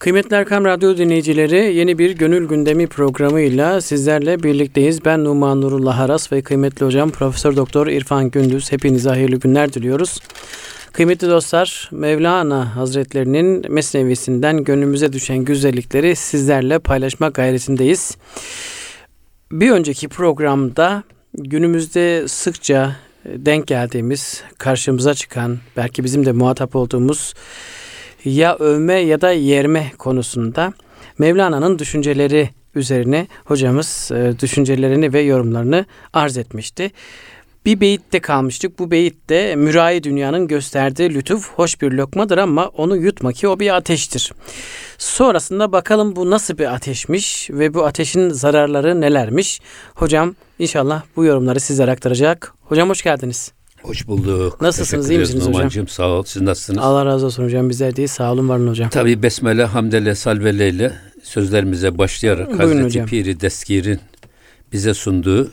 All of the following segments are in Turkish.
Kıymetli Erkam Radyo dinleyicileri yeni bir Gönül Gündemi programıyla sizlerle birlikteyiz. Ben Numan Nurullah Aras ve kıymetli hocam Profesör Doktor İrfan Gündüz. Hepinize hayırlı günler diliyoruz. Kıymetli dostlar, Mevlana Hazretlerinin Mesnevisinden gönlümüze düşen güzellikleri sizlerle paylaşma gayretindeyiz. Bir önceki programda günümüzde sıkça denk geldiğimiz, karşımıza çıkan, belki bizim de muhatap olduğumuz ya övme ya da yerme konusunda Mevlana'nın düşünceleri üzerine hocamız e, düşüncelerini ve yorumlarını arz etmişti. Bir beyitte kalmıştık. Bu beyitte mürai dünyanın gösterdiği lütuf hoş bir lokmadır ama onu yutma ki o bir ateştir. Sonrasında bakalım bu nasıl bir ateşmiş ve bu ateşin zararları nelermiş? Hocam inşallah bu yorumları sizlere aktaracak. Hocam hoş geldiniz. Hoş bulduk. Nasılsınız? iyi misiniz hocam? Sağ ol. Siz nasılsınız? Allah razı olsun hocam. Bizler değil. Sağ olun varın hocam. Tabi Besmele, Hamdele, Salvele ile sözlerimize başlayarak Buyurun Hazreti hocam. Piri Deskir'in bize sunduğu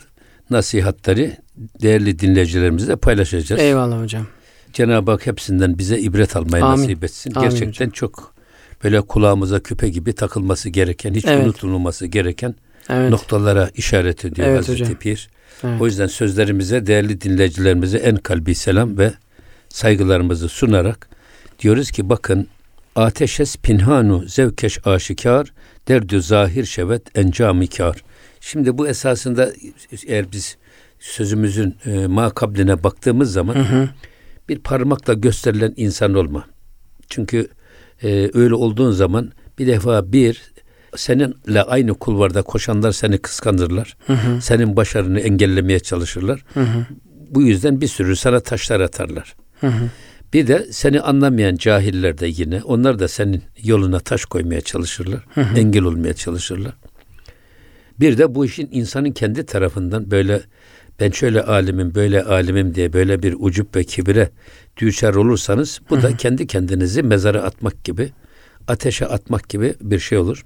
nasihatleri değerli dinleyicilerimizle paylaşacağız. Eyvallah hocam. Cenab-ı Hak hepsinden bize ibret almayı Amin. nasip etsin. Amin Gerçekten hocam. çok böyle kulağımıza küpe gibi takılması gereken, hiç evet. unutulmaması gereken evet. noktalara işaret ediyor evet, Hazreti hocam. Pir. Evet. O yüzden sözlerimize, değerli dinleyicilerimize en kalbi selam ve saygılarımızı sunarak diyoruz ki bakın ateşes pinhanu zevkeş aşikar derdü zahir şevet encamikar. Şimdi bu esasında eğer biz sözümüzün e, makabline baktığımız zaman hı hı. bir parmakla gösterilen insan olma. Çünkü e, öyle olduğun zaman bir defa bir seninle aynı kulvarda koşanlar seni kıskanırlar. Hı hı. Senin başarını engellemeye çalışırlar. Hı hı. Bu yüzden bir sürü sana taşlar atarlar. Hı hı. Bir de seni anlamayan cahiller de yine onlar da senin yoluna taş koymaya çalışırlar. Hı hı. Engel olmaya çalışırlar. Bir de bu işin insanın kendi tarafından böyle ben şöyle alimim böyle alimim diye böyle bir ucup ve kibire düşer olursanız bu hı hı. da kendi kendinizi mezara atmak gibi ateşe atmak gibi bir şey olur.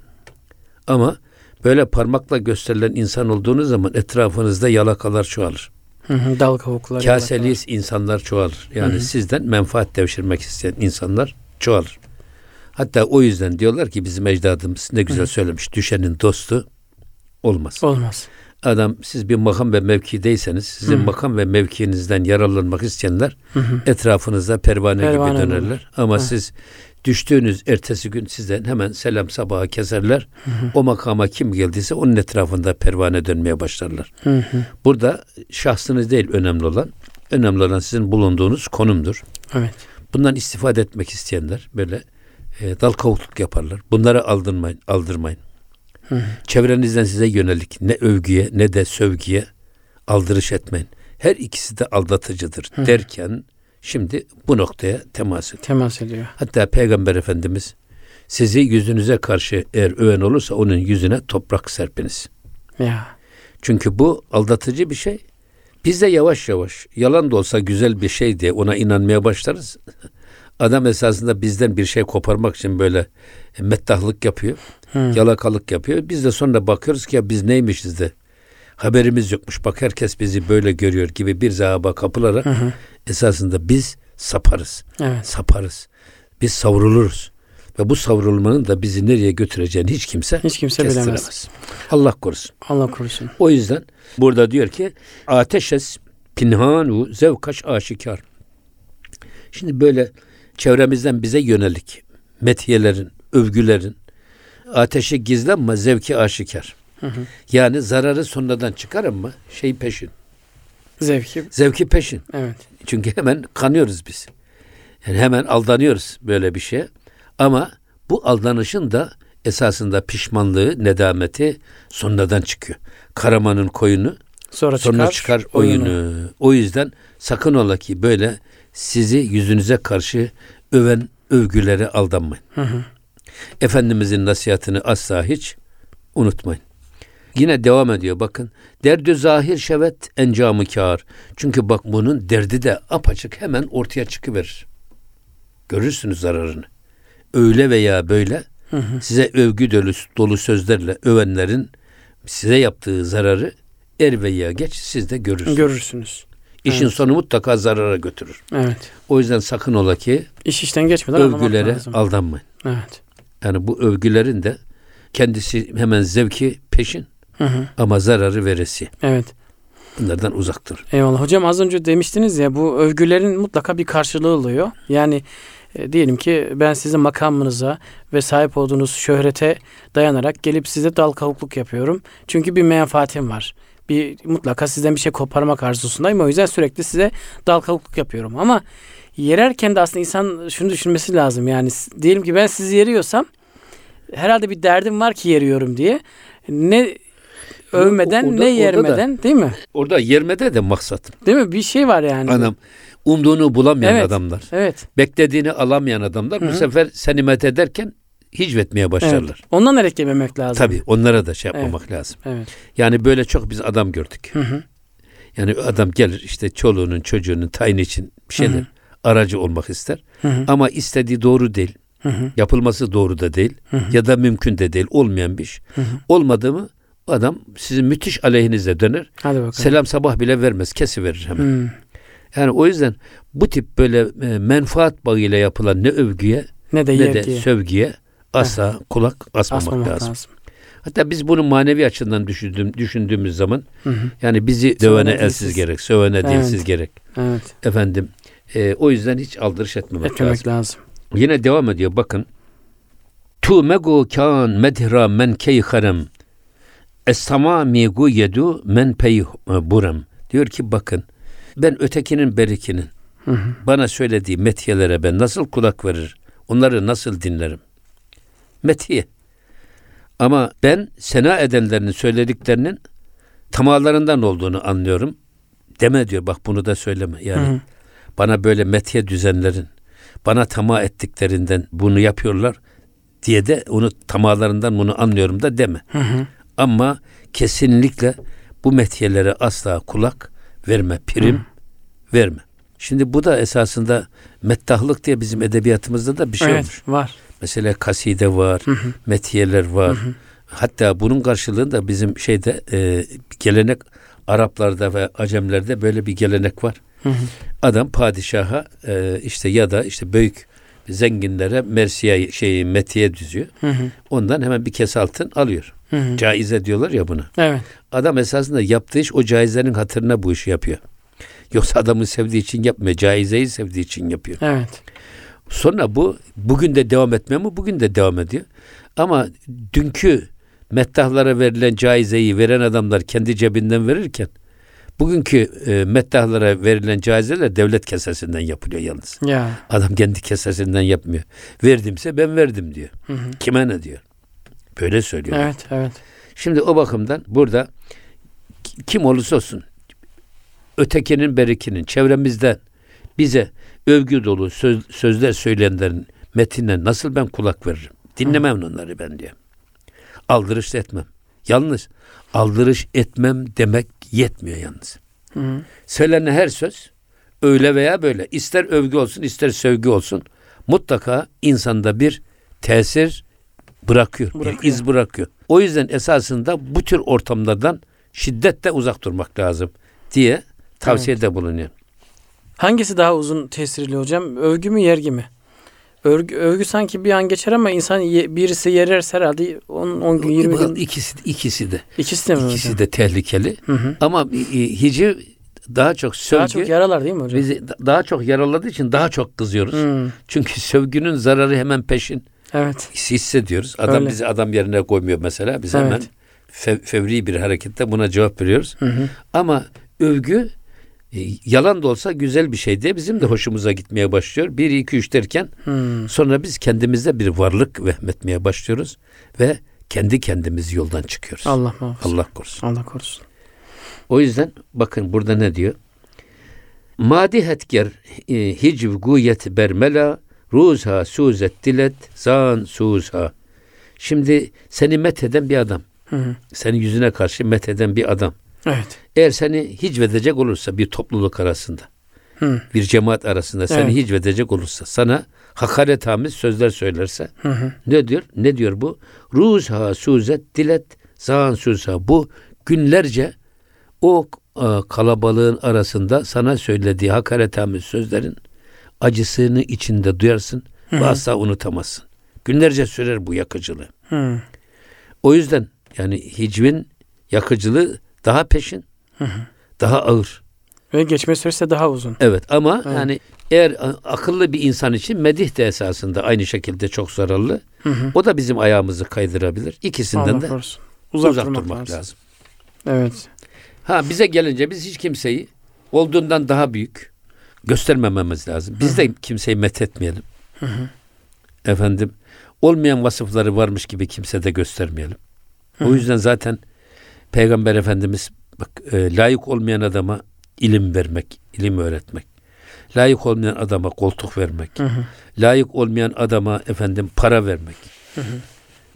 Ama böyle parmakla gösterilen insan olduğunuz zaman etrafınızda yalakalar çoğalır. Hı hı, dal kavuklar. İnsanlar çoğalır. Yani hı hı. sizden menfaat devşirmek isteyen insanlar çoğalır. Hatta o yüzden diyorlar ki bizim ecdadımız ne güzel hı. söylemiş. Düşenin dostu olmaz. Olmaz. Adam siz bir makam ve mevkideyseniz sizin hı. makam ve mevkinizden yararlanmak isteyenler hı hı. etrafınızda pervane, pervane gibi dönerler. Olur. Ama hı. siz Düştüğünüz ertesi gün sizden hemen selam sabaha keserler. Hı hı. O makama kim geldiyse onun etrafında pervane dönmeye başlarlar. Hı hı. Burada şahsınız değil önemli olan. Önemli olan sizin bulunduğunuz konumdur. Evet. Bundan istifade etmek isteyenler böyle e, dal kavukluk yaparlar. Bunları aldırmayın, aldırmayın. Hı hı. Çevrenizden size yönelik ne övgüye ne de sövgüye aldırış etmeyin. Her ikisi de aldatıcıdır hı. derken Şimdi bu noktaya temas ediyor. Temas ediyor. Hatta Peygamber Efendimiz sizi yüzünüze karşı eğer öven olursa onun yüzüne toprak serpiniz. Ya. Çünkü bu aldatıcı bir şey. Biz de yavaş yavaş yalan da olsa güzel bir şey diye ona inanmaya başlarız. Adam esasında bizden bir şey koparmak için böyle mettahlık yapıyor. Hı. Yalakalık yapıyor. Biz de sonra bakıyoruz ki ya biz neymişiz de haberimiz yokmuş. Bak herkes bizi böyle görüyor gibi bir zahaba kapılarak hı hı. esasında biz saparız. Evet. Saparız. Biz savruluruz. Ve bu savrulmanın da bizi nereye götüreceğini hiç kimse hiç kimse bilemez. Allah korusun. Allah korusun. O yüzden burada diyor ki ateşes pinhanu zevkaş aşikar. Şimdi böyle çevremizden bize yönelik metiyelerin, övgülerin ateşe gizlenme zevki aşikar. Hı hı. Yani zararı sonradan çıkarın mı? Şey peşin. Zevki. Zevki peşin. Evet. Çünkü hemen kanıyoruz biz. Yani hemen aldanıyoruz böyle bir şeye. Ama bu aldanışın da esasında pişmanlığı, nedameti sonradan çıkıyor. Karamanın koyunu sonra, sonra çıkar, çıkar oyunu. oyunu. O yüzden sakın ola ki böyle sizi yüzünüze karşı öven övgülere aldanmayın. Hı hı. Efendimizin nasihatini asla hiç unutmayın. Yine devam ediyor bakın. Derdü zahir şevet encamı kâr. Çünkü bak bunun derdi de apaçık hemen ortaya çıkıverir. Görürsünüz zararını. Öyle veya böyle hı hı. size övgü dolu, dolu sözlerle övenlerin size yaptığı zararı er veya geç siz de görürsünüz. Görürsünüz. İşin evet. sonu mutlaka zarara götürür. Evet. O yüzden sakın ola ki iş işten geçmeden övgülere aldanmayın. Evet. Yani bu övgülerin de kendisi hemen zevki peşin hı hı. ama zararı veresi. Evet. Bunlardan uzaktır. Eyvallah. Hocam az önce demiştiniz ya bu övgülerin mutlaka bir karşılığı oluyor. Yani e, diyelim ki ben sizin makamınıza ve sahip olduğunuz şöhrete dayanarak gelip size dal kavukluk yapıyorum. Çünkü bir menfaatim var. Bir mutlaka sizden bir şey koparmak arzusundayım. O yüzden sürekli size dal kavukluk yapıyorum. Ama yererken de aslında insan şunu düşünmesi lazım. Yani diyelim ki ben sizi yeriyorsam herhalde bir derdim var ki yeriyorum diye. Ne övmeden orada, ne yermeden da, değil mi? Orada yermede de maksat. Değil mi? Bir şey var yani. Adam umduğunu bulamayan evet, adamlar. Evet. Beklediğini alamayan adamlar Hı-hı. bu sefer seni met ederken hicvetmeye başlarlar. Evet. Ondan hareketlememek lazım. Tabii onlara da şey yapmamak evet. lazım. Evet. Yani böyle çok biz adam gördük. Hı-hı. Yani adam gelir işte çoluğunun çocuğunun tayin için bir şeyler Hı-hı. aracı olmak ister. Hı-hı. Ama istediği doğru değil. Hı-hı. Yapılması doğru da değil. Hı-hı. Ya da mümkün de değil. Olmayan bir iş. Hı-hı. Olmadı mı adam sizin müthiş aleyhinize döner. Hadi bakalım. Selam sabah bile vermez. Kesi verir hemen. Hı. Yani o yüzden bu tip böyle e, menfaat bağıyla yapılan ne övgüye ne de, ne de sövgüye asla Heh. kulak asmamak, asmamak lazım. lazım. Hatta biz bunu manevi açıdan düşündüğüm, düşündüğümüz zaman hı hı. yani bizi dövene elsiz gerek, sövene evet. dilsiz gerek. Evet. Efendim e, o yüzden hiç aldırış etmemek, etmemek lazım. lazım. Yine devam ediyor bakın. Tu mego kan medhra men keyharem Estama migu yedu men pey buram. Diyor ki bakın ben ötekinin berikinin hı hı. bana söylediği metiyelere ben nasıl kulak verir? Onları nasıl dinlerim? Metiye. Ama ben sena edenlerinin söylediklerinin tamalarından olduğunu anlıyorum. Deme diyor bak bunu da söyleme. Yani hı hı. bana böyle metiye düzenlerin bana tamah ettiklerinden bunu yapıyorlar diye de onu tamalarından bunu anlıyorum da deme. Hı hı. Ama kesinlikle bu metiyelere asla kulak verme, prim hı. verme. Şimdi bu da esasında mettahlık diye bizim edebiyatımızda da bir şey evet, olmuş. var. Mesela kaside var, hı hı. metiyeler var. Hı hı. Hatta bunun karşılığında bizim şeyde e, gelenek Araplarda ve Acemlerde böyle bir gelenek var. Hı hı. Adam padişaha e, işte ya da işte büyük zenginlere mersiye şeyi metiye düzüyor. Hı hı. Ondan hemen bir kes altın alıyor. Hı hı. Caize diyorlar ya buna. Evet. Adam esasında yaptığı iş o caizenin hatırına bu işi yapıyor. Yoksa adamı sevdiği için yapmıyor. Caizeyi sevdiği için yapıyor. Evet. Sonra bu bugün de devam etmiyor mu? Bugün de devam ediyor. Ama dünkü mettahlara verilen caizeyi veren adamlar kendi cebinden verirken bugünkü e, mettahlara verilen caizeler devlet kesesinden yapılıyor yalnız. Ya. Adam kendi kesesinden yapmıyor. Verdimse ben verdim diyor. Hı hı. Kime ne diyor? Böyle söylüyor. Evet, evet. Şimdi o bakımdan burada kim olursa olsun ötekinin berikinin çevremizden bize övgü dolu söz, sözler söyleyenlerin metinine nasıl ben kulak veririm? Dinlemem Hı. onları ben diyor. Aldırış etmem. Yalnız aldırış etmem demek yetmiyor yalnız. Hı. Söylenen her söz öyle veya böyle ister övgü olsun ister sövgü olsun mutlaka insanda bir tesir bırakıyor, bırakıyor. bir iz bırakıyor. O yüzden esasında bu tür ortamlardan şiddetle uzak durmak lazım diye tavsiyede evet. bulunuyor. Hangisi daha uzun tesirli hocam? Övgü mü yergi mi? Övgü, övgü sanki bir an geçer ama insan ye, birisi yererse herhalde 10, 10 gün 20 gün. İkisi, ikisi de. İkisi de mi İkisi hocam? de tehlikeli. Hı hı. Ama e, hiciv daha çok sövgü. Daha çok yaralar değil mi hocam? Bizi daha çok yaraladığı için daha çok kızıyoruz. Hı. Çünkü sövgünün zararı hemen peşin. Evet. Hissediyoruz. Adam Öyle. bizi adam yerine koymuyor mesela. Biz evet. hemen fev, fevri bir harekette buna cevap veriyoruz. Hı hı. Ama övgü e, yalan da olsa güzel bir şey diye bizim de hoşumuza gitmeye başlıyor. Bir, iki, üç derken hmm. sonra biz kendimizde bir varlık vehmetmeye başlıyoruz ve kendi kendimiz yoldan çıkıyoruz. Allah muhafaza. Allah korusun. Allah korusun. O yüzden bakın burada ne diyor? Madi hetger e, hicv guyet bermela ruzha suzet dilet zan suzha. Şimdi seni metheden bir adam. Hı hı. Senin yüzüne karşı metheden bir adam. Evet. Eğer seni hicvedecek olursa bir topluluk arasında, hı. bir cemaat arasında seni evet. hicvedecek olursa, sana hakaret amiz sözler söylerse, hı hı. ne diyor? Ne diyor bu? Ruzha suzet dilet zan suzha. Bu günlerce o e, kalabalığın arasında sana söylediği hakaret amiz sözlerin acısını içinde duyarsın hı ve asla unutamazsın. Günlerce sürer bu yakıcılığı. Hı. O yüzden yani hicvin yakıcılığı daha peşin, hı daha ağır. Ve geçme süresi daha uzun. Evet ama evet. yani eğer akıllı bir insan için medih de esasında aynı şekilde çok zararlı. Hı hı. O da bizim ayağımızı kaydırabilir. İkisinden Allah de korusun. uzak, uzak durmak, durmak lazım. lazım. Evet. Ha bize gelince biz hiç kimseyi olduğundan daha büyük göstermememiz lazım. Biz de kimseyi methetmeyelim. Hı hı. Efendim olmayan vasıfları varmış gibi kimse de göstermeyelim. O yüzden zaten Peygamber Efendimiz bak e, layık olmayan adama ilim vermek, ilim öğretmek. Layık olmayan adama koltuk vermek. Hı hı. Layık olmayan adama efendim para vermek. Hı hı.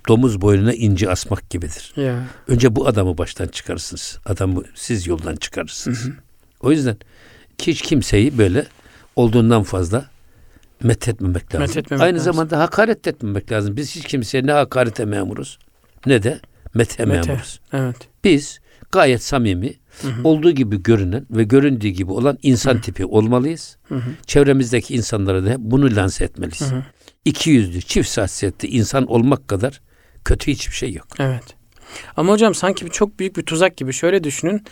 Domuz boynuna inci asmak gibidir. Ya. Önce bu adamı baştan çıkarırsınız. Adamı siz yoldan çıkarırsınız. Hı hı. O yüzden hiç kimseyi böyle olduğundan fazla methetmemek lazım. Methetmemek Aynı lazım. zamanda hakaret etmemek lazım. Biz hiç kimseye ne hakarete memuruz ne de methe, methe. memuruz. Evet. Biz gayet samimi, hı hı. olduğu gibi görünen ve göründüğü gibi olan insan hı. tipi olmalıyız. Hı hı. Çevremizdeki insanlara da bunu lanse etmeliyiz. Hı hı. İki yüzlü, çift şahsiyetli insan olmak kadar kötü hiçbir şey yok. Evet. Ama hocam sanki çok büyük bir tuzak gibi. Şöyle düşünün.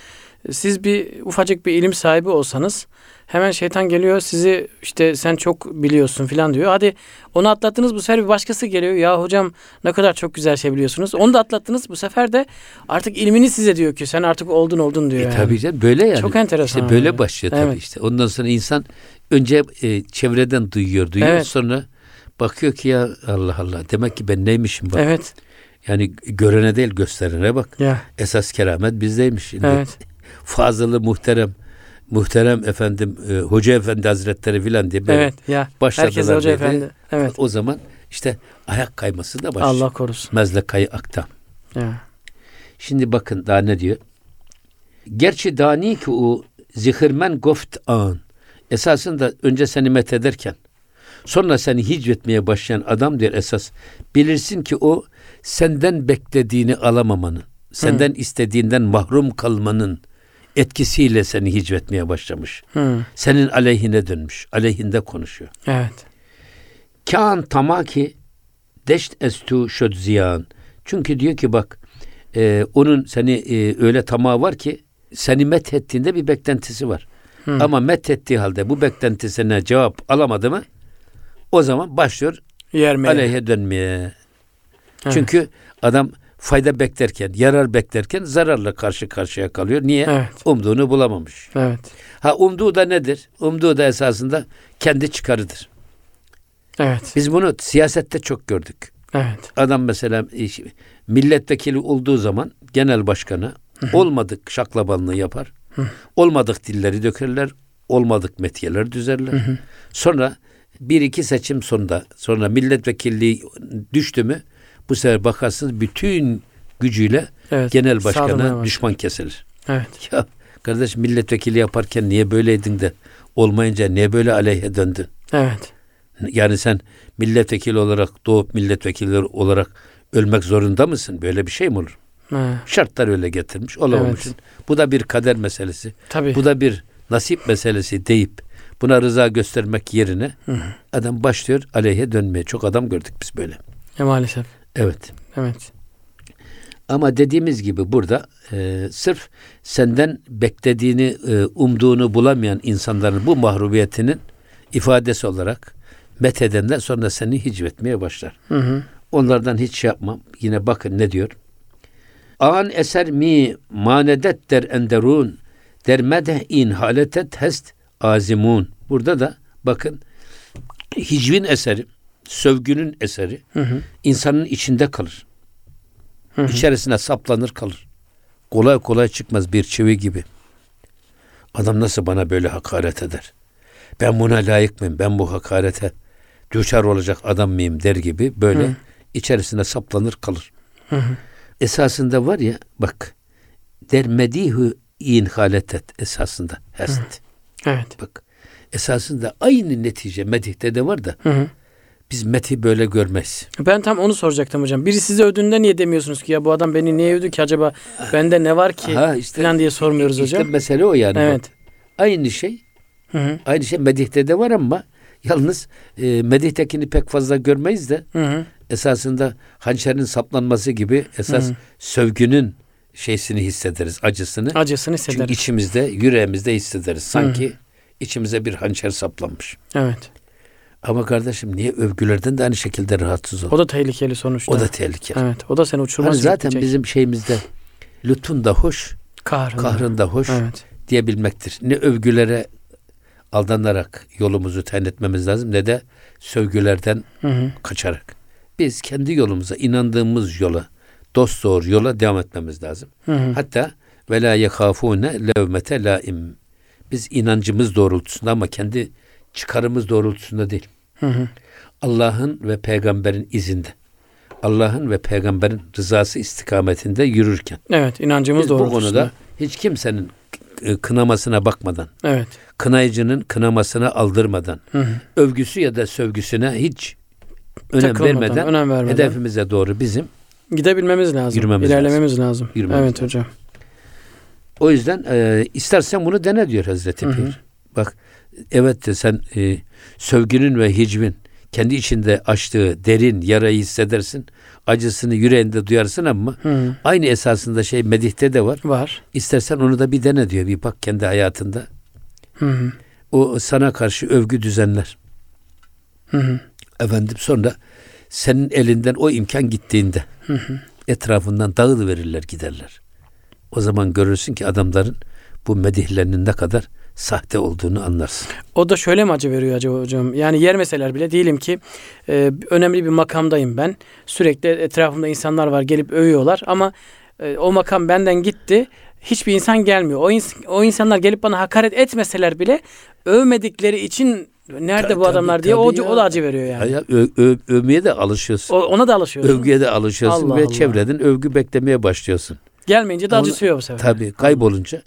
Siz bir ufacık bir ilim sahibi olsanız hemen şeytan geliyor sizi işte sen çok biliyorsun filan diyor. Hadi onu atlattınız bu sefer bir başkası geliyor. Ya hocam ne kadar çok güzel şey biliyorsunuz. Onu da atlattınız bu sefer de artık ilmini size diyor ki sen artık oldun oldun diyor. E, yani. Tabii canım böyle yani. Çok enteresan. İşte böyle yani. başlıyor tabii evet. işte. Ondan sonra insan önce e, çevreden duyuyor duyuyor evet. sonra bakıyor ki ya Allah Allah demek ki ben neymişim bak. Evet. Yani görene değil gösterene bak. Ya. Esas keramet bizdeymiş. Şimdi. Evet. Fazılı muhterem muhterem efendim e, hoca efendi hazretleri filan diye böyle evet, ya. Herkes hoca dedi. efendi. Evet. O zaman işte ayak kayması da başlıyor. Allah korusun. Mezlekayı aktam. Ya. Şimdi bakın daha ne diyor? Gerçi dani ki o zihirmen goft an. Esasında önce seni met ederken sonra seni hicvetmeye başlayan adam diyor esas. Bilirsin ki o senden beklediğini alamamanın, senden Hı. istediğinden mahrum kalmanın, etkisiyle seni hicvetmeye başlamış. Hı. Senin aleyhine dönmüş. Aleyhinde konuşuyor. Evet. Kan tamaki deşt estu şöd ziyan. Çünkü diyor ki bak e, onun seni e, öyle tamağı var ki seni met ettiğinde bir beklentisi var. Hı. Ama met ettiği halde bu beklentisine cevap alamadı mı o zaman başlıyor Yermeye. aleyhe dönmeye. Evet. Çünkü adam fayda beklerken, yarar beklerken zararla karşı karşıya kalıyor. Niye? Evet. Umduğunu bulamamış. Evet. Ha umduğu da nedir? Umduğu da esasında kendi çıkarıdır. Evet. Biz bunu siyasette çok gördük. Evet. Adam mesela milletvekili olduğu zaman genel başkanı olmadık şaklabanlığı yapar. Hı. Olmadık dilleri dökerler. Olmadık metiyeler düzerler. Hı Sonra bir iki seçim sonunda sonra milletvekilliği düştü mü bu sefer bakarsınız bütün gücüyle evet, genel başkana düşman kesilir. Evet. Ya kardeş milletvekili yaparken niye böyleydin de olmayınca niye böyle aleyhe döndün? Evet. Yani sen milletvekili olarak doğup milletvekili olarak ölmek zorunda mısın? Böyle bir şey mi olur? Evet. Şartlar öyle getirmiş. Olamamışsın. Evet. Bu da bir kader meselesi. Tabii. Bu da bir nasip meselesi deyip buna rıza göstermek yerine Hı. adam başlıyor aleyhe dönmeye. Çok adam gördük biz böyle. E maalesef. Evet. Evet. Ama dediğimiz gibi burada e, sırf senden beklediğini, e, umduğunu bulamayan insanların bu mahrubiyetinin ifadesi olarak metheden sonra seni hicvetmeye başlar. Hı hı. Onlardan hiç şey yapmam. Yine bakın ne diyor? An eser mi manedet der enderun der medeh in haletet hest azimun. Burada da bakın hicvin eseri sövgünün eseri hı hı. insanın içinde kalır. Hı hı. İçerisine saplanır kalır. Kolay kolay çıkmaz bir çivi gibi. Adam nasıl bana böyle hakaret eder? Ben buna layık mıyım? Ben bu hakarete düşer olacak adam mıyım der gibi böyle hı. içerisine saplanır kalır. Hı hı. Esasında var ya bak der medihu in haletet esasında hest. Evet. Bak esasında aynı netice medihte de var da. Hı hı. Biz meti böyle görmez. Ben tam onu soracaktım hocam. Biri size ödüğünde niye demiyorsunuz ki ya bu adam beni niye övdü ki acaba bende ne var ki ha, işte, falan diye sormuyoruz işte hocam. İşte mesele o yani. Evet. Aynı şey. Hı hı. Aynı şey medihte de var ama yalnız e, medihtekini pek fazla görmeyiz de hı hı. esasında hançerin saplanması gibi esas Hı. sövgünün şeysini hissederiz, acısını. Acısını hissederiz. Çünkü içimizde, yüreğimizde hissederiz. Sanki Hı. içimize bir hançer saplanmış. Evet. Ama kardeşim niye övgülerden de aynı şekilde rahatsız ol? O da tehlikeli sonuçta. O da tehlikeli. Evet. O da seni uçurmaz. Hani zaten gidecek. bizim şeyimizde lütfun da hoş, kahrın, kahrın da hoş evet. diyebilmektir. Ne övgülere aldanarak yolumuzu tayin etmemiz lazım ne de sövgülerden hı hı. kaçarak. Biz kendi yolumuza, inandığımız yola, dost doğru yola devam etmemiz lazım. Hı hı. Hatta ve la yekafune levmete laim. Biz inancımız doğrultusunda ama kendi çıkarımız doğrultusunda değil. Allah'ın ve peygamberin izinde. Allah'ın ve peygamberin rızası istikametinde yürürken. Evet, inancımız doğrultusunda. Bu konuda hiç kimsenin e, kınamasına bakmadan. Evet. Kınayıcının kınamasına aldırmadan. Hı hı. Övgüsü ya da sövgüsüne hiç önem vermeden, önem vermeden hedefimize doğru bizim gidebilmemiz lazım. Yürümemiz ilerlememiz lazım. lazım. Yürümemiz evet lazım. hocam. O yüzden e, istersen bunu dene diyor Hazreti Pir. Bak evet de sen e, sövgünün ve hicvin kendi içinde açtığı derin yarayı hissedersin. Acısını yüreğinde duyarsın ama Hı. aynı esasında şey medihte de var. Var. İstersen onu da bir dene diyor. Bir bak kendi hayatında. Hı. O sana karşı övgü düzenler. Hı. Efendim sonra senin elinden o imkan gittiğinde hı hı. etrafından dağıl verirler giderler. O zaman görürsün ki adamların bu medihlerinin ne kadar sahte olduğunu anlarsın. O da şöyle mi acı veriyor acaba hocam? Yani yer meseler bile diyelim ki e, önemli bir makamdayım ben. Sürekli etrafımda insanlar var gelip övüyorlar ama e, o makam benden gitti. Hiçbir insan gelmiyor. O, ins- o insanlar gelip bana hakaret etmeseler bile övmedikleri için nerede Ta, bu adamlar tabii, diye tabii o, o da acı veriyor yani. Ya, ö, ö, övmeye de alışıyorsun. O, ona da alışıyorsun. Övgüye de alışıyorsun Allah ve Allah. çevreden övgü beklemeye başlıyorsun. Gelmeyince de acıtıyor bu sefer. Tabii kaybolunca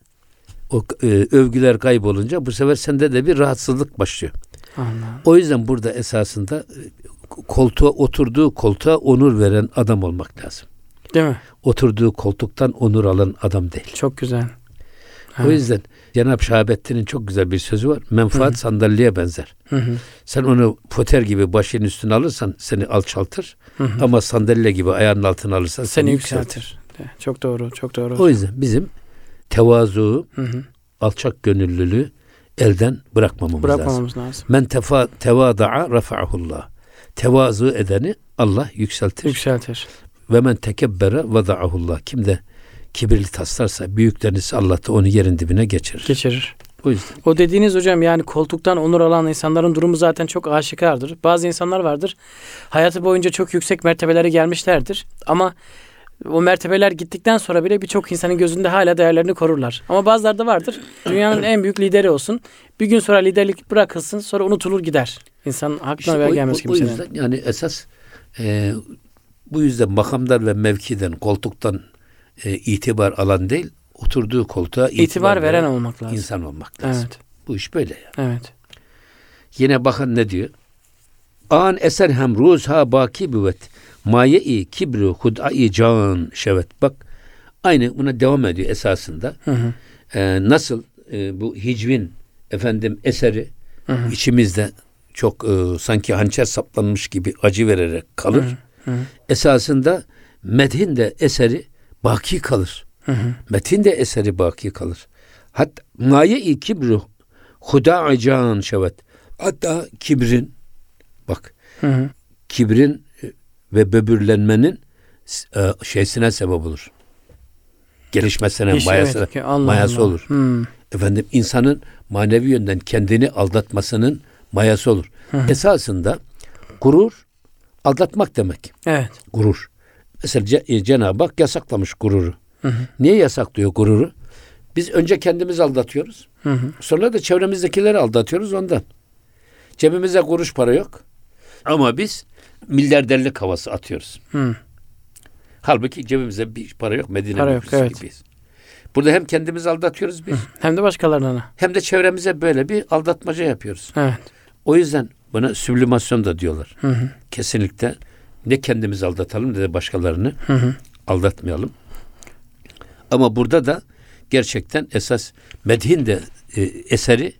o e, övgüler kaybolunca bu sefer sende de bir rahatsızlık başlıyor. Anladım. O yüzden burada esasında e, koltuğa oturduğu koltuğa onur veren adam olmak lazım. Değil mi? Oturduğu koltuktan onur alan adam değil. Çok güzel. O yüzden Cenab-ı Şahabettin'in çok güzel bir sözü var. Menfaat Hı-hı. sandalyeye benzer. Hı-hı. Sen onu poter gibi başın üstüne alırsan seni alçaltır. Hı-hı. Ama sandalye gibi ayağının altına alırsan seni, seni yükseltir. yükseltir. Çok doğru, çok doğru. O yüzden bizim tevazu, hı hı. alçak gönüllülüğü elden bırakmamamız, bırakmamamız lazım. lazım. Men tefa, tevada'a rafa'ahullah. Tevazu edeni Allah yükseltir. Yükseltir. Ve men tekebbere vada'ahullah. Kim de kibirli taslarsa, büyüklenirse Allah da onu yerin dibine geçirir. Geçirir. O yüzden. O dediğiniz hocam yani koltuktan onur alan insanların durumu zaten çok aşikardır. Bazı insanlar vardır. Hayatı boyunca çok yüksek mertebelere gelmişlerdir. Ama o mertebeler gittikten sonra bile birçok insanın gözünde hala değerlerini korurlar. Ama bazıları da vardır. Dünyanın en büyük lideri olsun. Bir gün sonra liderlik bırakılsın sonra unutulur gider. İnsan aklına işte veya gelmez kimsenin. O yüzden yani esas e, bu yüzden makamlar ve mevkiden, koltuktan e, itibar alan değil, oturduğu koltuğa itibar, itibar veren, veren olmak lazım. İnsan olmak lazım. Evet. Bu iş böyle yani. Evet. Yine bakın ne diyor? An eser hem ruz ha baki büvet. Maye-i kibru hud'ai can şevet. Bak aynı buna devam ediyor esasında. Hı hı. Ee, nasıl e, bu hicvin efendim eseri hı hı. içimizde çok e, sanki hançer saplanmış gibi acı vererek kalır. Hı hı. Esasında medhin de eseri baki kalır. Hı hı. Metin de eseri baki kalır. Hatta maye-i kibru huda'i can şevet. Hatta kibrin bak hı hı. kibrin ve böbürlenmenin e, şeysine sebep olur. Gelişmesine, Hiç mayası, evet, Allah mayası Allah. olur. Hmm. Efendim insanın manevi yönden kendini aldatmasının mayası olur. Hı. Esasında gurur aldatmak demek. Evet. Gurur. Mesela e, Cenab-ı Hak yasaklamış gururu. Hı hı. Niye yasaklıyor gururu? Biz önce kendimizi aldatıyoruz. Hı hı. Sonra da çevremizdekileri aldatıyoruz ondan. Cebimizde kuruş para yok. Ama biz milyarderlik havası atıyoruz. Hı. Halbuki cebimizde bir para yok. Medine para yok, evet. gibiyiz. Burada hem kendimizi aldatıyoruz biz. Hı. Hem de başkalarına. Hem de çevremize böyle bir aldatmaca yapıyoruz. Evet. O yüzden buna süblimasyon da diyorlar. Hı hı. Kesinlikle ne kendimizi aldatalım ne de başkalarını hı hı. aldatmayalım. Ama burada da gerçekten esas medhin de e, eseri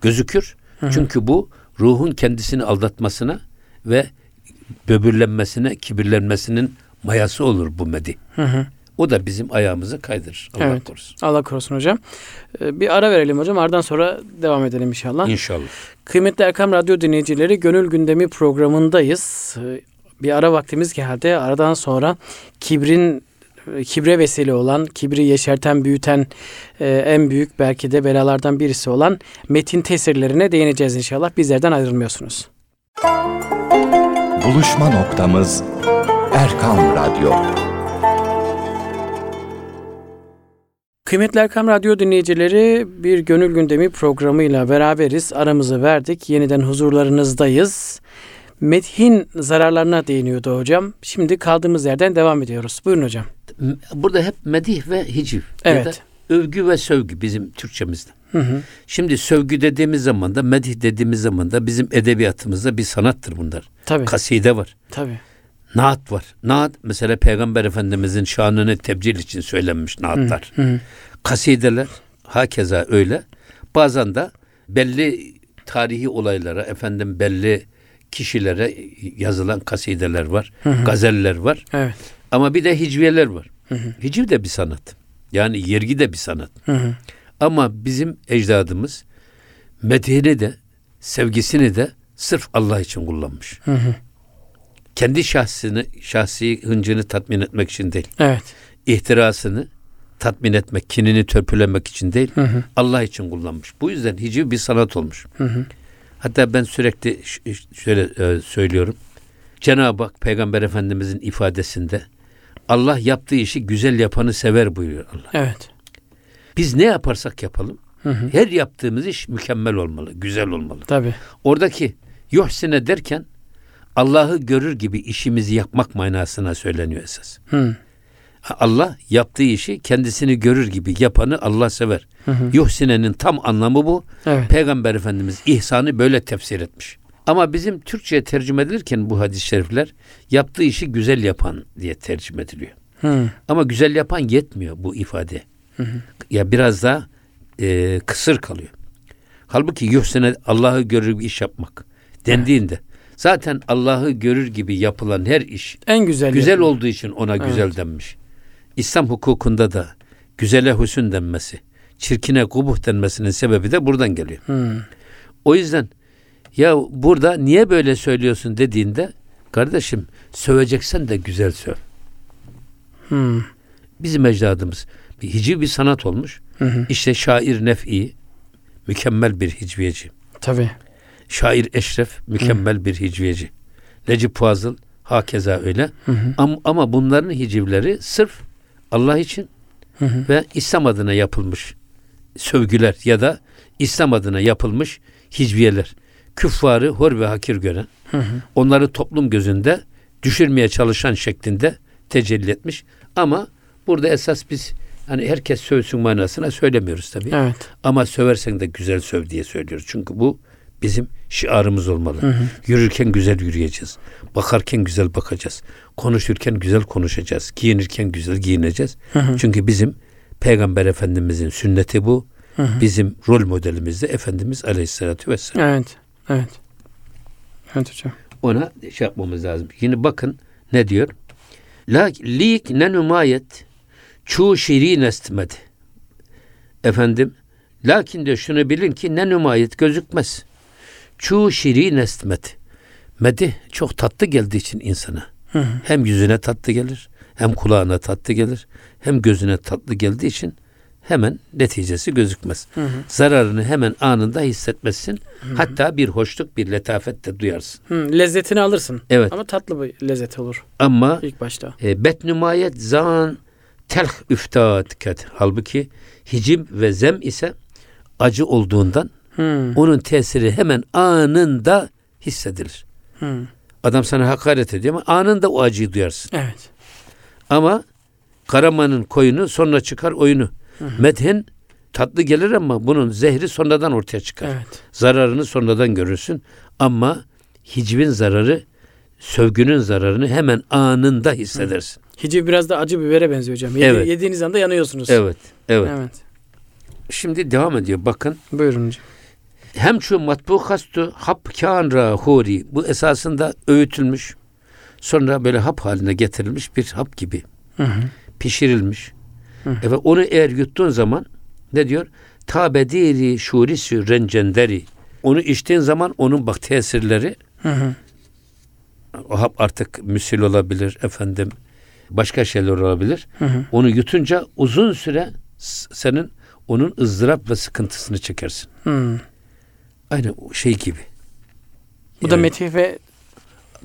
gözükür. Hı hı. Çünkü bu ruhun kendisini aldatmasına ve böbürlenmesine, kibirlenmesinin mayası olur bu medih. Hı hı. O da bizim ayağımızı kaydırır. Allah evet. korusun. Allah korusun hocam. Ee, bir ara verelim hocam. Ardından sonra devam edelim inşallah. İnşallah. Kıymetli Erkam Radyo dinleyicileri Gönül Gündemi programındayız. Ee, bir ara vaktimiz geldi. Aradan sonra kibrin kibre vesile olan, kibri yeşerten, büyüten e, en büyük belki de belalardan birisi olan metin tesirlerine değineceğiz inşallah. Bizlerden ayrılmıyorsunuz. Buluşma noktamız Erkam Radyo. Kıymetli Erkam Radyo dinleyicileri bir gönül gündemi programıyla beraberiz. Aramızı verdik. Yeniden huzurlarınızdayız. Methin zararlarına değiniyordu hocam. Şimdi kaldığımız yerden devam ediyoruz. Buyurun hocam. Burada hep medih ve hiciv. Evet. Ya da övgü ve sövgü bizim Türkçemizde. Hı hı. Şimdi sövgü dediğimiz zaman da medih dediğimiz zaman da bizim edebiyatımızda bir sanattır bunlar. Tabii. Kaside var. Tabii. Naat var. Naat mesela Peygamber Efendimizin şanını tebcil için söylenmiş naatlar. Hı hı. Kasideler hakeza öyle. Bazen de belli tarihi olaylara, efendim belli kişilere yazılan kasideler var, hı hı. gazeller var. Evet. Ama bir de hicviyeler var. Hı hı. Hiciv de bir sanat. Yani yergi de bir sanat. Hı hı. Ama bizim ecdadımız medhini de sevgisini de sırf Allah için kullanmış. Hı hı. Kendi şahsını, şahsi hıncını tatmin etmek için değil. Evet. İhtirasını tatmin etmek, kinini törpülemek için değil. Hı hı. Allah için kullanmış. Bu yüzden hiciv bir sanat olmuş. Hı hı. Hatta ben sürekli şöyle e, söylüyorum. Cenab-ı Hak Peygamber Efendimizin ifadesinde Allah yaptığı işi güzel yapanı sever buyuruyor Allah. Evet. Biz ne yaparsak yapalım hı hı. her yaptığımız iş mükemmel olmalı, güzel olmalı. Tabi. Oradaki yuhsine derken Allah'ı görür gibi işimizi yapmak manasına söyleniyor esas. Hı. Allah yaptığı işi kendisini görür gibi yapanı Allah sever. Hı hı. Yuhsine'nin tam anlamı bu. Evet. Peygamber Efendimiz ihsanı böyle tefsir etmiş. Ama bizim Türkçe'ye tercüme edilirken bu hadis-i şerifler yaptığı işi güzel yapan diye tercüme ediliyor. Hı. Ama güzel yapan yetmiyor bu ifade. Hı hı. Ya biraz daha e, kısır kalıyor. Halbuki yuhsine Allah'ı görür gibi iş yapmak dendiğinde zaten Allah'ı görür gibi yapılan her iş en güzel güzel yapıyor. olduğu için ona evet. güzel denmiş. İslam hukukunda da güzele husün denmesi, çirkine kubuh denmesinin sebebi de buradan geliyor. Hmm. O yüzden ya burada niye böyle söylüyorsun dediğinde kardeşim söveceksen de güzel söv. Hmm. Bizim ecdadımız bir hiciv bir sanat olmuş. Hı İşte şair Nef'i mükemmel bir hicviyeci. Tabi. Şair Eşref mükemmel hı. bir hicviyeci. Necip Fazıl hakeza öyle. Hı hı. Ama, ama bunların hicivleri sırf Allah için hı hı. ve İslam adına yapılmış sövgüler ya da İslam adına yapılmış hicviyeler. Küffarı hor ve hakir gören, hı hı. onları toplum gözünde düşürmeye çalışan şeklinde tecelli etmiş. Ama burada esas biz hani herkes sövsün manasına söylemiyoruz tabii. Evet. Ama söversen de güzel söv diye söylüyoruz. Çünkü bu bizim şiarımız olmalı. Hı hı. Yürürken güzel yürüyeceğiz. Bakarken güzel bakacağız. Konuşurken güzel konuşacağız. Giyinirken güzel giyineceğiz. Hı hı. Çünkü bizim Peygamber Efendimizin sünneti bu. Hı hı. Bizim rol modelimiz de Efendimiz Aleyhisselatü Vesselam. Evet. Evet. Evet hocam. Ona şey yapmamız lazım. Yine bakın ne diyor? La lik ne numayet çu şirin estmedi. Efendim lakin de şunu bilin ki ne numayet gözükmez. Çu şirin estmet. Medih çok tatlı geldiği için insana. Hı hı. Hem yüzüne tatlı gelir, hem kulağına tatlı gelir, hem gözüne tatlı geldiği için hemen neticesi gözükmez. Hı hı. Zararını hemen anında hissetmezsin. Hı hı. Hatta bir hoşluk, bir letafet de duyarsın. Hı, lezzetini alırsın. Evet. Ama tatlı bir lezzet olur. Ama ilk başta. E, betnümayet zan telh üftat ket. Halbuki hicim ve zem ise acı olduğundan Hmm. Onun tesiri hemen anında hissedilir. Hmm. Adam sana hakaret ediyor ama anında o acıyı duyarsın. Evet. Ama Karaman'ın koyunu sonra çıkar oyunu. Hı Medhen tatlı gelir ama bunun zehri sonradan ortaya çıkar. Evet. Zararını sonradan görürsün. Ama hicvin zararı, sövgünün zararını hemen anında hissedersin. Hiciv biraz da acı bibere benziyor hocam. Yedi, evet. Yediğiniz anda yanıyorsunuz. Evet. Evet. Evet. Şimdi devam ediyor. Bakın. Buyurun hocam hem şu matbu hastu hap kanra huri bu esasında öğütülmüş Sonra böyle hap haline getirilmiş bir hap gibi. Hı hı. Pişirilmiş. Hı hı. Evet, onu eğer yuttuğun zaman ne diyor? Tabediri şurisü rencenderi. Onu içtiğin zaman onun bak tesirleri hı hı. o hap artık müsil olabilir efendim başka şeyler olabilir. Hı hı. Onu yutunca uzun süre senin onun ızdırap ve sıkıntısını çekersin. Hı. Aynı şey gibi. Bu yani, da metih ve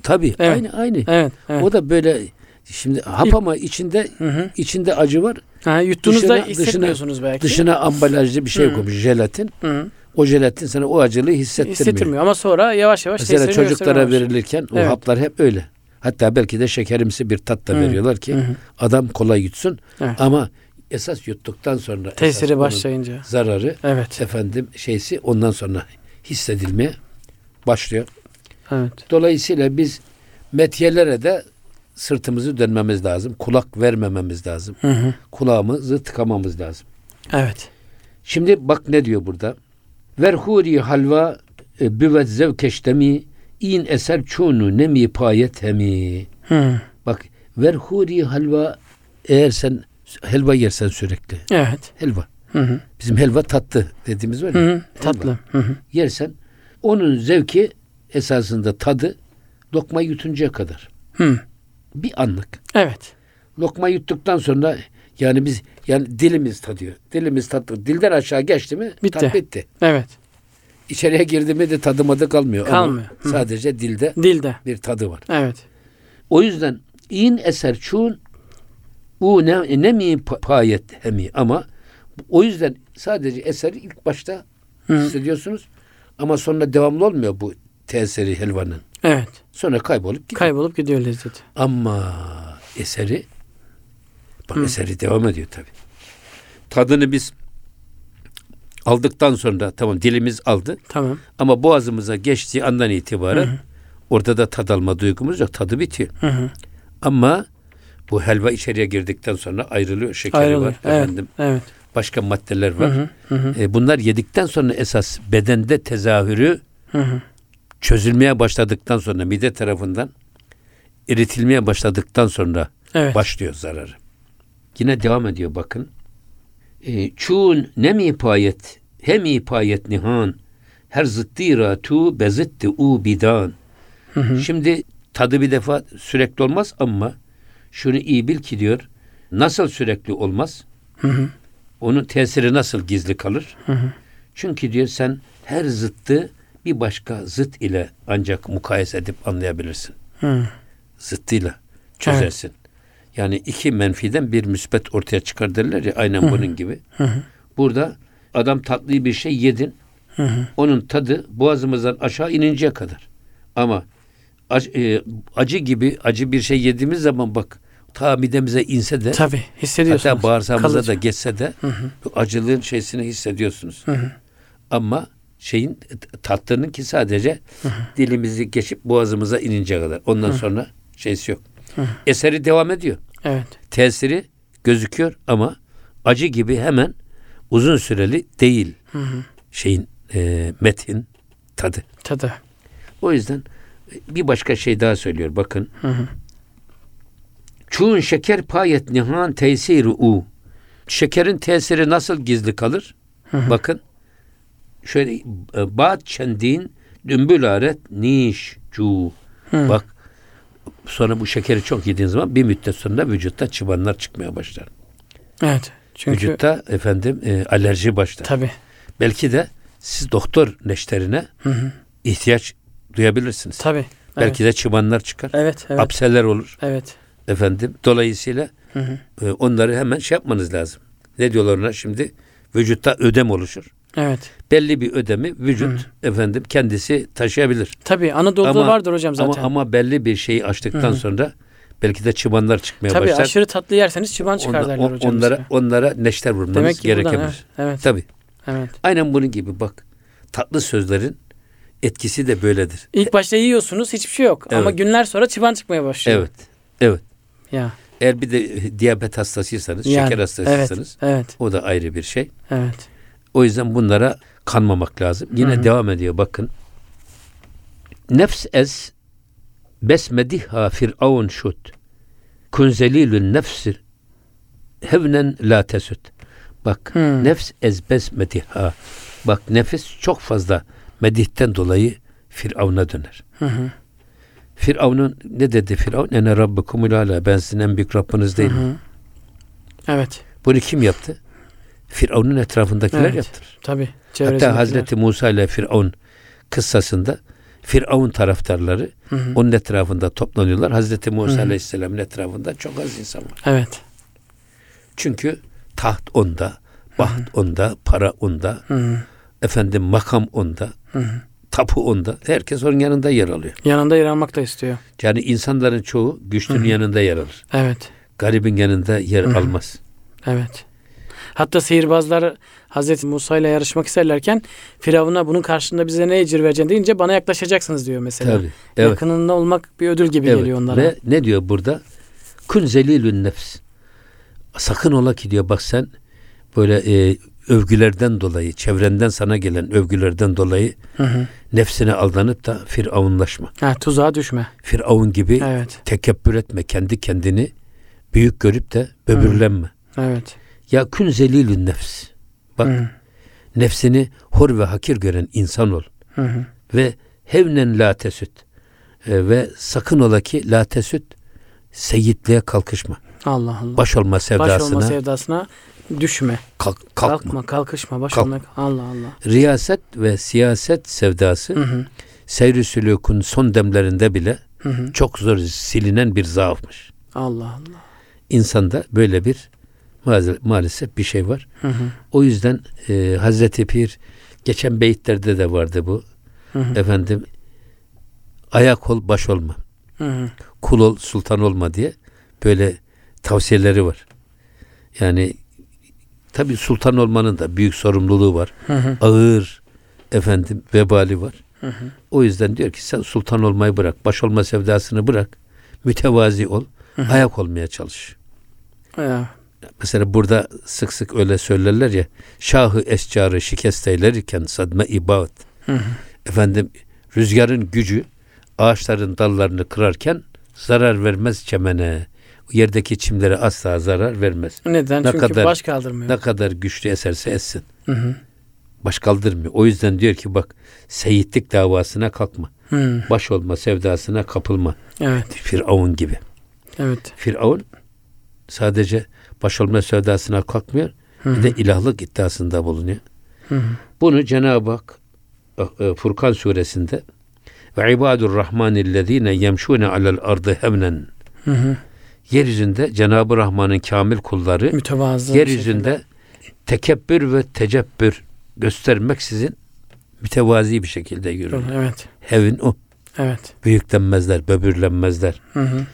tabi evet. aynı aynı. Evet, evet. O da böyle şimdi hap ama içinde hı hı. içinde acı var. Ha, yuttuğunuzda dışına, hissetmiyorsunuz dışına, belki. Dışına ambalajlı bir şey hı. koymuş jelatin. Hı. O jelatin sana o acılığı hissettirmiyor. Hissettirmiyor ama sonra yavaş yavaş Mesela çocuklara verilirken o evet. haplar hep öyle. Hatta belki de şekerimsi bir tat da veriyorlar ki hı. adam kolay yutsun. Evet. Ama esas yuttuktan sonra tesiri başlayınca zararı evet. efendim şeysi ondan sonra hissedilmeye başlıyor. Evet. Dolayısıyla biz metyelere de sırtımızı dönmemiz lazım. Kulak vermememiz lazım. Hı hı. Kulağımızı tıkamamız lazım. Evet. Şimdi bak ne diyor burada. Verhuri halva e, büvet zevkeştemi in eser çoğunu nemi payet hemi. Hı. Bak verhuri halva eğer sen helva yersen sürekli. Evet. Helva. Hı hı. Bizim helva tatlı dediğimiz var ya. Hı hı. Tatlı. Hı hı. Yersen onun zevki esasında tadı lokma yutuncaya kadar. Hı. Bir anlık. Evet. Lokma yuttuktan sonra yani biz yani dilimiz tadıyor. Dilimiz tadı. Dilden aşağı geçti mi bitti. tat bitti. Evet. İçeriye girdi mi de tadı madı kalmıyor. Kalmıyor. Ama sadece dilde, dilde bir tadı var. Evet. O yüzden in eser çun u ne, ne mi payet hemi ama o yüzden sadece eseri ilk başta Hı. hissediyorsunuz ama sonra devamlı olmuyor bu tesiri helvanın. Evet. Sonra kaybolup gidiyor. Kaybolup gidiyor lezzeti. Ama eseri bak Hı. eseri devam ediyor tabi. Tadını biz aldıktan sonra tamam dilimiz aldı. Tamam. Ama boğazımıza geçtiği andan itibaren hı hı. orada da tad alma duygumuz yok. Tadı bitiyor. Hı hı. Ama bu helva içeriye girdikten sonra ayrılıyor. Şekeri Ayrılır. var. Evet, efendim. Evet. Başka maddeler var. Hı hı, hı. E, bunlar yedikten sonra esas bedende tezahürü hı hı. çözülmeye başladıktan sonra mide tarafından eritilmeye başladıktan sonra evet. başlıyor zararı. Yine devam ediyor bakın. E, çun ne mi payet hem payet nihan her zıttira tu bezitti u bidan. Hı hı. Şimdi tadı bir defa sürekli olmaz ama şunu iyi bil ki diyor nasıl sürekli olmaz? Hı hı. Onun tesiri nasıl gizli kalır? Hı hı. Çünkü diyor sen her zıttı bir başka zıt ile ancak mukayese edip anlayabilirsin. Hı. Zıttıyla çözersin. Evet. Yani iki menfiden bir müsbet ortaya çıkar derler ya aynen Hı-hı. bunun gibi. Hı-hı. Burada adam tatlı bir şey yedin. Hı-hı. Onun tadı boğazımızdan aşağı ininceye kadar. Ama acı, e, acı gibi acı bir şey yediğimiz zaman bak ta midemize inse de Tabii hissediyorsunuz. Hatta bağırsağımıza Kalıcı. da geçse de Hı-hı. bu acılığın şeysini hissediyorsunuz. Hı-hı. Ama şeyin tatlının ki sadece Hı-hı. dilimizi geçip boğazımıza ininceye kadar. Ondan Hı-hı. sonra şeysi yok. Hı. Eseri devam ediyor. Evet. Tesiri gözüküyor ama acı gibi hemen uzun süreli değil. Hı hı. Şeyin e, metin tadı. Tadı. O yüzden bir başka şey daha söylüyor. Bakın. Hı hı. Çuğun şeker payet nihan tesiri u. Şekerin tesiri nasıl gizli kalır? Hı hı. Bakın. Şöyle e, bat çendin dümbülaret niş cu. Bak sonra bu şekeri çok yediğin zaman bir müddet sonra vücutta çıbanlar çıkmaya başlar. Evet. Çünkü vücutta efendim e, alerji başlar. Tabi. Belki de siz doktor neşterine hı hı. ihtiyaç duyabilirsiniz. Tabi. Belki evet. de çıbanlar çıkar. Evet, evet. Apseller olur. Evet. Efendim dolayısıyla hı hı. E, onları hemen şey yapmanız lazım. Ne diyorlar ona şimdi? Vücutta ödem oluşur. Evet. Belli bir ödemi vücut Hı. efendim kendisi taşıyabilir. Tabii Anadolu'da ama, vardır hocam zaten. Ama, ama belli bir şeyi açtıktan Hı. sonra belki de çıbanlar çıkmaya Tabii, başlar. Tabii aşırı tatlı yerseniz çıban çıkar derler on, hocam. Onlara, onlara neşter vurmanız Demek ki gerekebilir. Buradan, evet, evet. Tabii. Evet. Aynen bunun gibi bak. Tatlı sözlerin etkisi de böyledir. İlk başta yiyorsunuz hiçbir şey yok. Evet. Ama günler sonra çıban çıkmaya başlıyor. Evet. Evet. Ya. Eğer bir de diyabet hastasıysanız, yani, şeker hastasıysanız evet, evet. o da ayrı bir şey. Evet. O yüzden bunlara kanmamak lazım. Yine Hı-hı. devam ediyor bakın. Nefs ez besmediha firavun şut kunzelilün nefsir hevnen la tesut. Bak hmm. nefs ezbez mediha. Bak nefis çok fazla medihten dolayı Firavun'a döner. Hı hı. Firavun'un ne dedi Firavun? Ene rabbukumul ala. Ben sizin en büyük Rabbiniz hı. Evet. Bunu kim yaptı? Firavun'un etrafındakiler evet. yaptır. Tabi. Hatta Hazreti Musa ile Firavun kıssasında Firavun taraftarları hı hı. onun etrafında toplanıyorlar. Hazreti Musa hı hı. Aleyhisselam'ın etrafında çok az insan var. Evet. Çünkü taht onda, baht hı hı. onda, para onda, hı hı. efendim makam onda, hı hı. tapu onda. Herkes onun yanında yer alıyor. Yanında yer almak da istiyor. Yani insanların çoğu güçlünün hı hı. yanında yer alır. Evet. Garibin yanında yer hı hı. almaz. Evet. Hatta sihirbazlar Hazreti Musa ile yarışmak isterlerken Firavun'a bunun karşında bize ne ecir vereceksin deyince bana yaklaşacaksınız diyor mesela. Tabii, evet. Yakınında olmak bir ödül gibi evet. geliyor onlara. Ve ne diyor burada? Kun zelilün nefs. Sakın ola ki diyor bak sen böyle e, övgülerden dolayı, çevrenden sana gelen övgülerden dolayı hı hı. nefsine aldanıp da firavunlaşma. Ha, tuzağa düşme. Firavun gibi evet. tekebbür etme. Kendi kendini büyük görüp de böbürlenme. Hı. Evet. Ya kün zelilün nefs. Bak hı. nefsini hor ve hakir gören insan ol. Hı hı. Ve hevnen la tesüt. E, ve sakın ola ki la tesüt seyitliğe kalkışma. Allah Allah. Baş olma sevdasına. Baş olma sevdasına düşme. Kalk, kalkma. kalkma. Kalkışma. Baş Kalk. olmak. Allah Allah. Riyaset ve siyaset sevdası hı hı. seyri sülükün son demlerinde bile hı hı. çok zor silinen bir zaafmış. Allah Allah. İnsanda böyle bir maalesef bir şey var. Hı hı. O yüzden e, Hazreti Pir geçen beyitlerde de vardı bu. Hı hı. Efendim ayak ol baş olma. Hı hı. Kul ol sultan olma diye böyle tavsiyeleri var. Yani tabi sultan olmanın da büyük sorumluluğu var. Hı hı. Ağır efendim vebali var. Hı hı. O yüzden diyor ki sen sultan olmayı bırak. Baş olma sevdasını bırak. Mütevazi ol. Hı hı. Ayak olmaya çalış. Ya. Mesela burada sık sık öyle söylerler ya. Şahı escarı şikest eylerken sadme ibat. Hı hı. Efendim rüzgarın gücü ağaçların dallarını kırarken zarar vermez çemene yerdeki çimlere asla zarar vermez. Neden? Ne Çünkü kadar, baş kaldırmıyor. Ne kadar güçlü eserse etsin. Hı hı. Baş kaldırmıyor. O yüzden diyor ki bak seyitlik davasına kalkma. Hı. Baş olma sevdasına kapılma. Evet. Firavun gibi. Evet. Firavun sadece baş olma sevdasına kalkmıyor. Hı hı. Bir de ilahlık iddiasında bulunuyor. Hı hı. Bunu Cenab-ı Hak e, e, Furkan suresinde ve ibadur rahmanillezine yemşune alel ardı hı yeryüzünde Cenab-ı Rahman'ın kamil kulları Mütevazı yeryüzünde tekebbür ve tecebbür göstermek sizin mütevazi bir şekilde yürür. Evet. Hevin o. Evet. Büyüklenmezler, böbürlenmezler. Hı hı.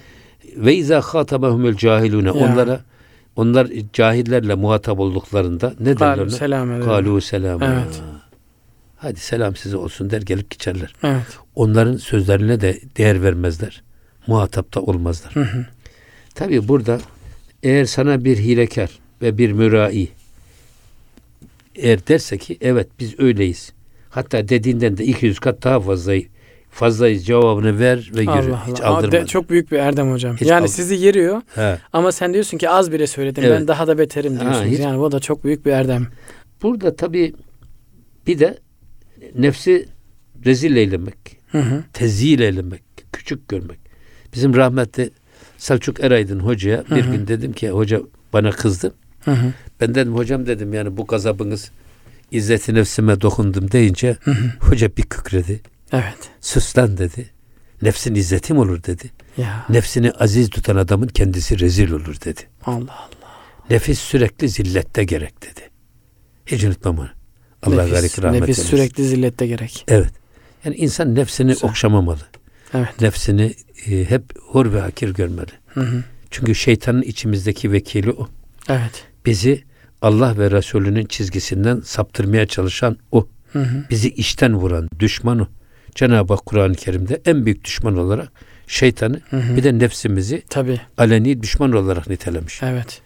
Ve izâ khâtabahumul cahilûne onlara onlar cahillerle muhatap olduklarında ne derler? Selam Kalu selam. Evet. Hadi selam size olsun der gelip geçerler. Evet. Onların sözlerine de değer vermezler. Muhatapta olmazlar. Hı hı. Tabi burada eğer sana bir hilekar ve bir mürai eğer derse ki evet biz öyleyiz. Hatta dediğinden de 200 kat daha fazlayı fazlayız cevabını ver ve yürü. Allah Hiç Allah. aldırma. De, çok büyük bir erdem hocam. Hiç yani aldır. sizi yeriyor He. ama sen diyorsun ki az bile söyledim evet. ben daha da beterim diyorsunuz. Ha, hiç. Yani bu da çok büyük bir erdem. Burada tabi bir de nefsi rezil eylemek, hı hı. tezil eylemek, küçük görmek. Bizim rahmetli Selçuk Eraydın hocaya bir hı hı. gün dedim ki hoca bana kızdı. Hı hı. Ben dedim hocam dedim yani bu gazabınız izzeti nefsime dokundum deyince hı hı. hoca bir kükredi. Evet. Sus lan dedi. Nefsin izzeti mi olur dedi. Ya. Nefsini aziz tutan adamın kendisi rezil olur dedi. Allah Allah. Nefis sürekli zillette gerek dedi. Hiç unutmam onu. Allah nefis, garik rahmet Nefis eylesin. sürekli zillette gerek. Evet. Yani insan nefsini Güzel. okşamamalı. Evet. Nefsini e, hep hor ve hakir görmeli. Hı hı. Çünkü şeytanın içimizdeki vekili o. Evet. Bizi Allah ve Resulünün çizgisinden saptırmaya çalışan o. Hı hı. Bizi işten vuran düşman o. Cenab-ı Hak Kur'an-ı Kerim'de en büyük düşman olarak şeytanı hı hı. bir de nefsimizi Tabii. aleni düşman olarak nitelemiş. Evet.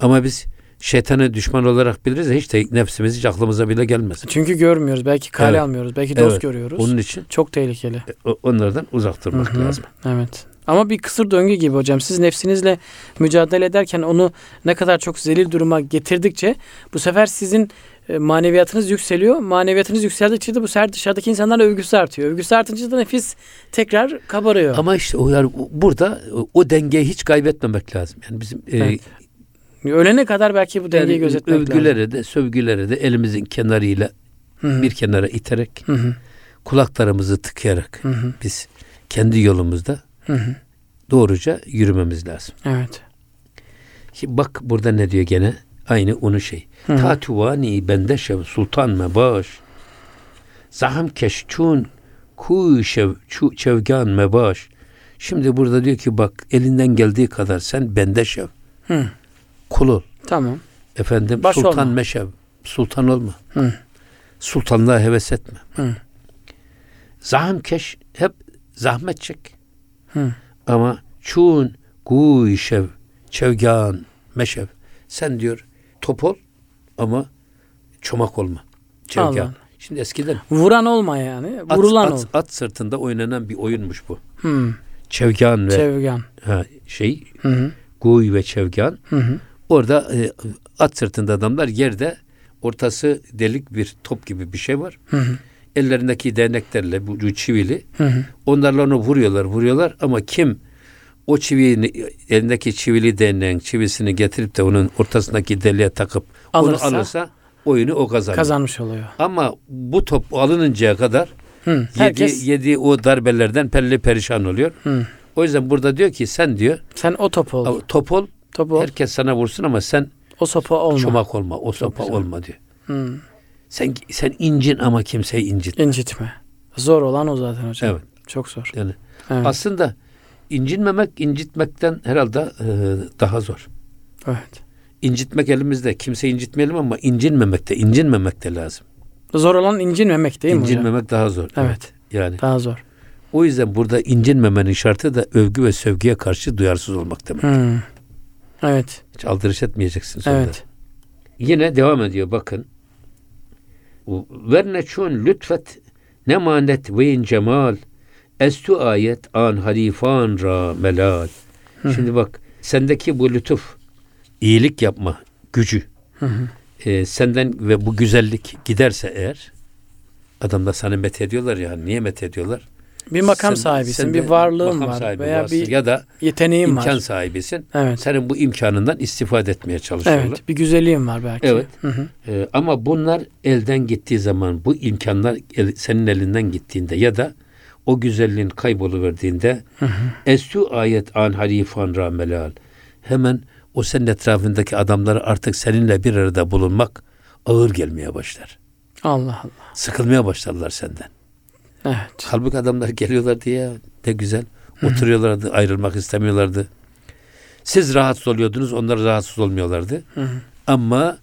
Ama biz şeytanı düşman olarak biliriz de hiç de nefsimiz hiç aklımıza bile gelmez. Çünkü görmüyoruz. Belki kale evet. almıyoruz. Belki dost evet. görüyoruz. Onun için çok tehlikeli. E, onlardan uzak durmak Hı-hı. lazım. Evet. Ama bir kısır döngü gibi hocam. Siz nefsinizle mücadele ederken onu ne kadar çok zelil duruma getirdikçe bu sefer sizin maneviyatınız yükseliyor. Maneviyatınız yükseldikçe de bu sefer dışarıdaki insanlarla övgüsü artıyor. Övgüsü artınca da nefis tekrar kabarıyor. Ama işte o yani burada o dengeyi hiç kaybetmemek lazım. Yani bizim e, evet. e, ölene kadar belki bu dengeyi yani gözetmek övgülere lazım. de sövgülere de elimizin kenarıyla Hı-hı. bir kenara iterek Hı-hı. kulaklarımızı tıkayarak Hı-hı. biz kendi yolumuzda Hı-hı. doğruca yürümemiz lazım. Evet. Şimdi bak burada ne diyor gene? Aynı onu şey. Ta tuvani bende şev sultan mebaş. Zaham keşçun kuy şev çu çevgan mebaş. Şimdi burada diyor ki bak elinden geldiği kadar sen bende şev. Hı. Kul ol. Tamam. Efendim Baş sultan olma. meşev. Sultan olma. Hı. Sultanlığa heves etme. Hı. Zaham keş hep zahmet çek. Hı. Ama çun kuy şev çevgan meşev. Sen diyor top ol ama çomak olma. Çevka. Şimdi eskiden vuran olma yani. Vurulan at, ol. At, at sırtında oynanan bir oyunmuş bu. Hmm. Çevgan ve Çevgan. Ha, şey hı hı. Guy ve Çevgan. Hı hı. Orada e, at sırtında adamlar yerde ortası delik bir top gibi bir şey var. Hı hı. Ellerindeki değneklerle bu çivili. Hı hı. Onlarla onu vuruyorlar, vuruyorlar ama kim o çiviyi elindeki çivili değneğin çivisini getirip de onun ortasındaki deliğe takıp alırsa, onu alırsa oyunu o kazanır. Kazanmış oluyor. Ama bu top alınıncaya kadar Hı, herkes yedi, yedi o darbelerden pelli perişan oluyor. Hı. O yüzden burada diyor ki sen diyor. Sen o top ol. Top ol. Top ol. Herkes sana vursun ama sen o sopa olma. Çomak olma. O sopa olma diyor. Hı. Sen sen incin ama kimseyi incitme. İncitme. Zor olan o zaten hocam. Evet. Çok zor. Yani evet. aslında incinmemek incitmekten herhalde e, daha zor. Evet. İncitmek elimizde. Kimse incitmeyelim ama incinmemek de incinmemek de lazım. Zor olan incinmemek değil mi İncinmemek hocam? daha zor. Evet. evet. Yani. Daha zor. O yüzden burada incinmemenin şartı da övgü ve sövgüye karşı duyarsız olmak demek. Hmm. Evet. Hiç aldırış etmeyeceksin sonunda. Evet. Yine devam ediyor bakın. Verne çun lütfet ne manet ve cemal estu ayet an halifan ra melal. Şimdi bak sendeki bu lütuf iyilik yapma gücü hı hı. E, senden ve bu güzellik giderse eğer adamda sana met ediyorlar ya niye met ediyorlar? Bir makam sen, sahibisin, bir varlığın var veya bir ya da yeteneğin imkan var. imkan sahibisin. Evet. Senin bu imkanından istifade etmeye çalışıyorlar. Evet, bir güzelliğin var belki. Evet. Hı hı. Ee, ama bunlar elden gittiği zaman bu imkanlar el, senin elinden gittiğinde ya da o güzelliğin kayboluverdiğinde estu ayet an halifan ramelal hemen o senin etrafındaki adamları artık seninle bir arada bulunmak ağır gelmeye başlar. Allah Allah. Sıkılmaya başlarlar senden. Evet. Halbuki adamlar geliyorlar diye ne güzel. Oturuyorlardı, ayrılmak istemiyorlardı. Siz rahatsız oluyordunuz, onlar rahatsız olmuyorlardı. Ama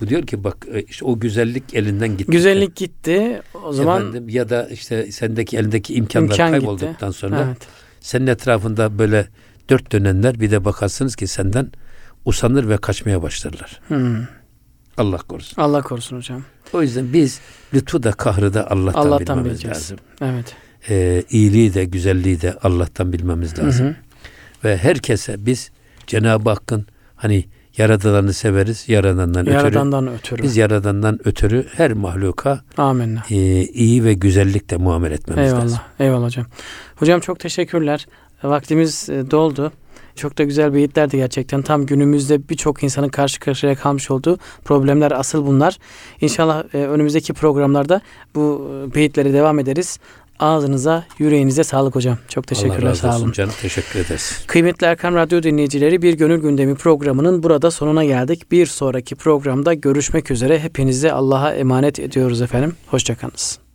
bu diyor ki bak e, işte o güzellik elinden gitti. Güzellik gitti. O zaman Efendim, ya da işte sendeki elindeki imkanlar imkan kaybolduktan gitti. sonra evet. senin etrafında böyle dört dönenler bir de bakarsınız ki senden usanır ve kaçmaya başlarlar. Hmm. Allah korusun. Allah korusun hocam. O yüzden biz lütfu da kahrı da Allah'tan, Allah'tan bilmemiz bileceğiz. lazım. Evet. Ee, iyiliği de güzelliği de Allah'tan bilmemiz lazım. Hı hı. Ve herkese biz Cenab-ı Hakk'ın hani yaradılanı severiz yaradandan, yaradandan ötürü. ötürü. Biz yaradandan ötürü her mahluka Amenna. E, iyi ve güzellikle muamele etmemiz eyvallah, lazım. Eyvallah hocam. Hocam çok teşekkürler. Vaktimiz e, doldu. Çok da güzel beyitlerdi gerçekten. Tam günümüzde birçok insanın karşı karşıya kalmış olduğu problemler asıl bunlar. İnşallah e, önümüzdeki programlarda bu e, beyitlere devam ederiz. Ağzınıza, yüreğinize sağlık hocam. Çok teşekkürler. Allah razı olsun sağ olun. canım. Teşekkür ederiz. Kıymetli Erkam Radyo dinleyicileri Bir Gönül Gündemi programının burada sonuna geldik. Bir sonraki programda görüşmek üzere. Hepinizi Allah'a emanet ediyoruz efendim. Hoşçakalınız.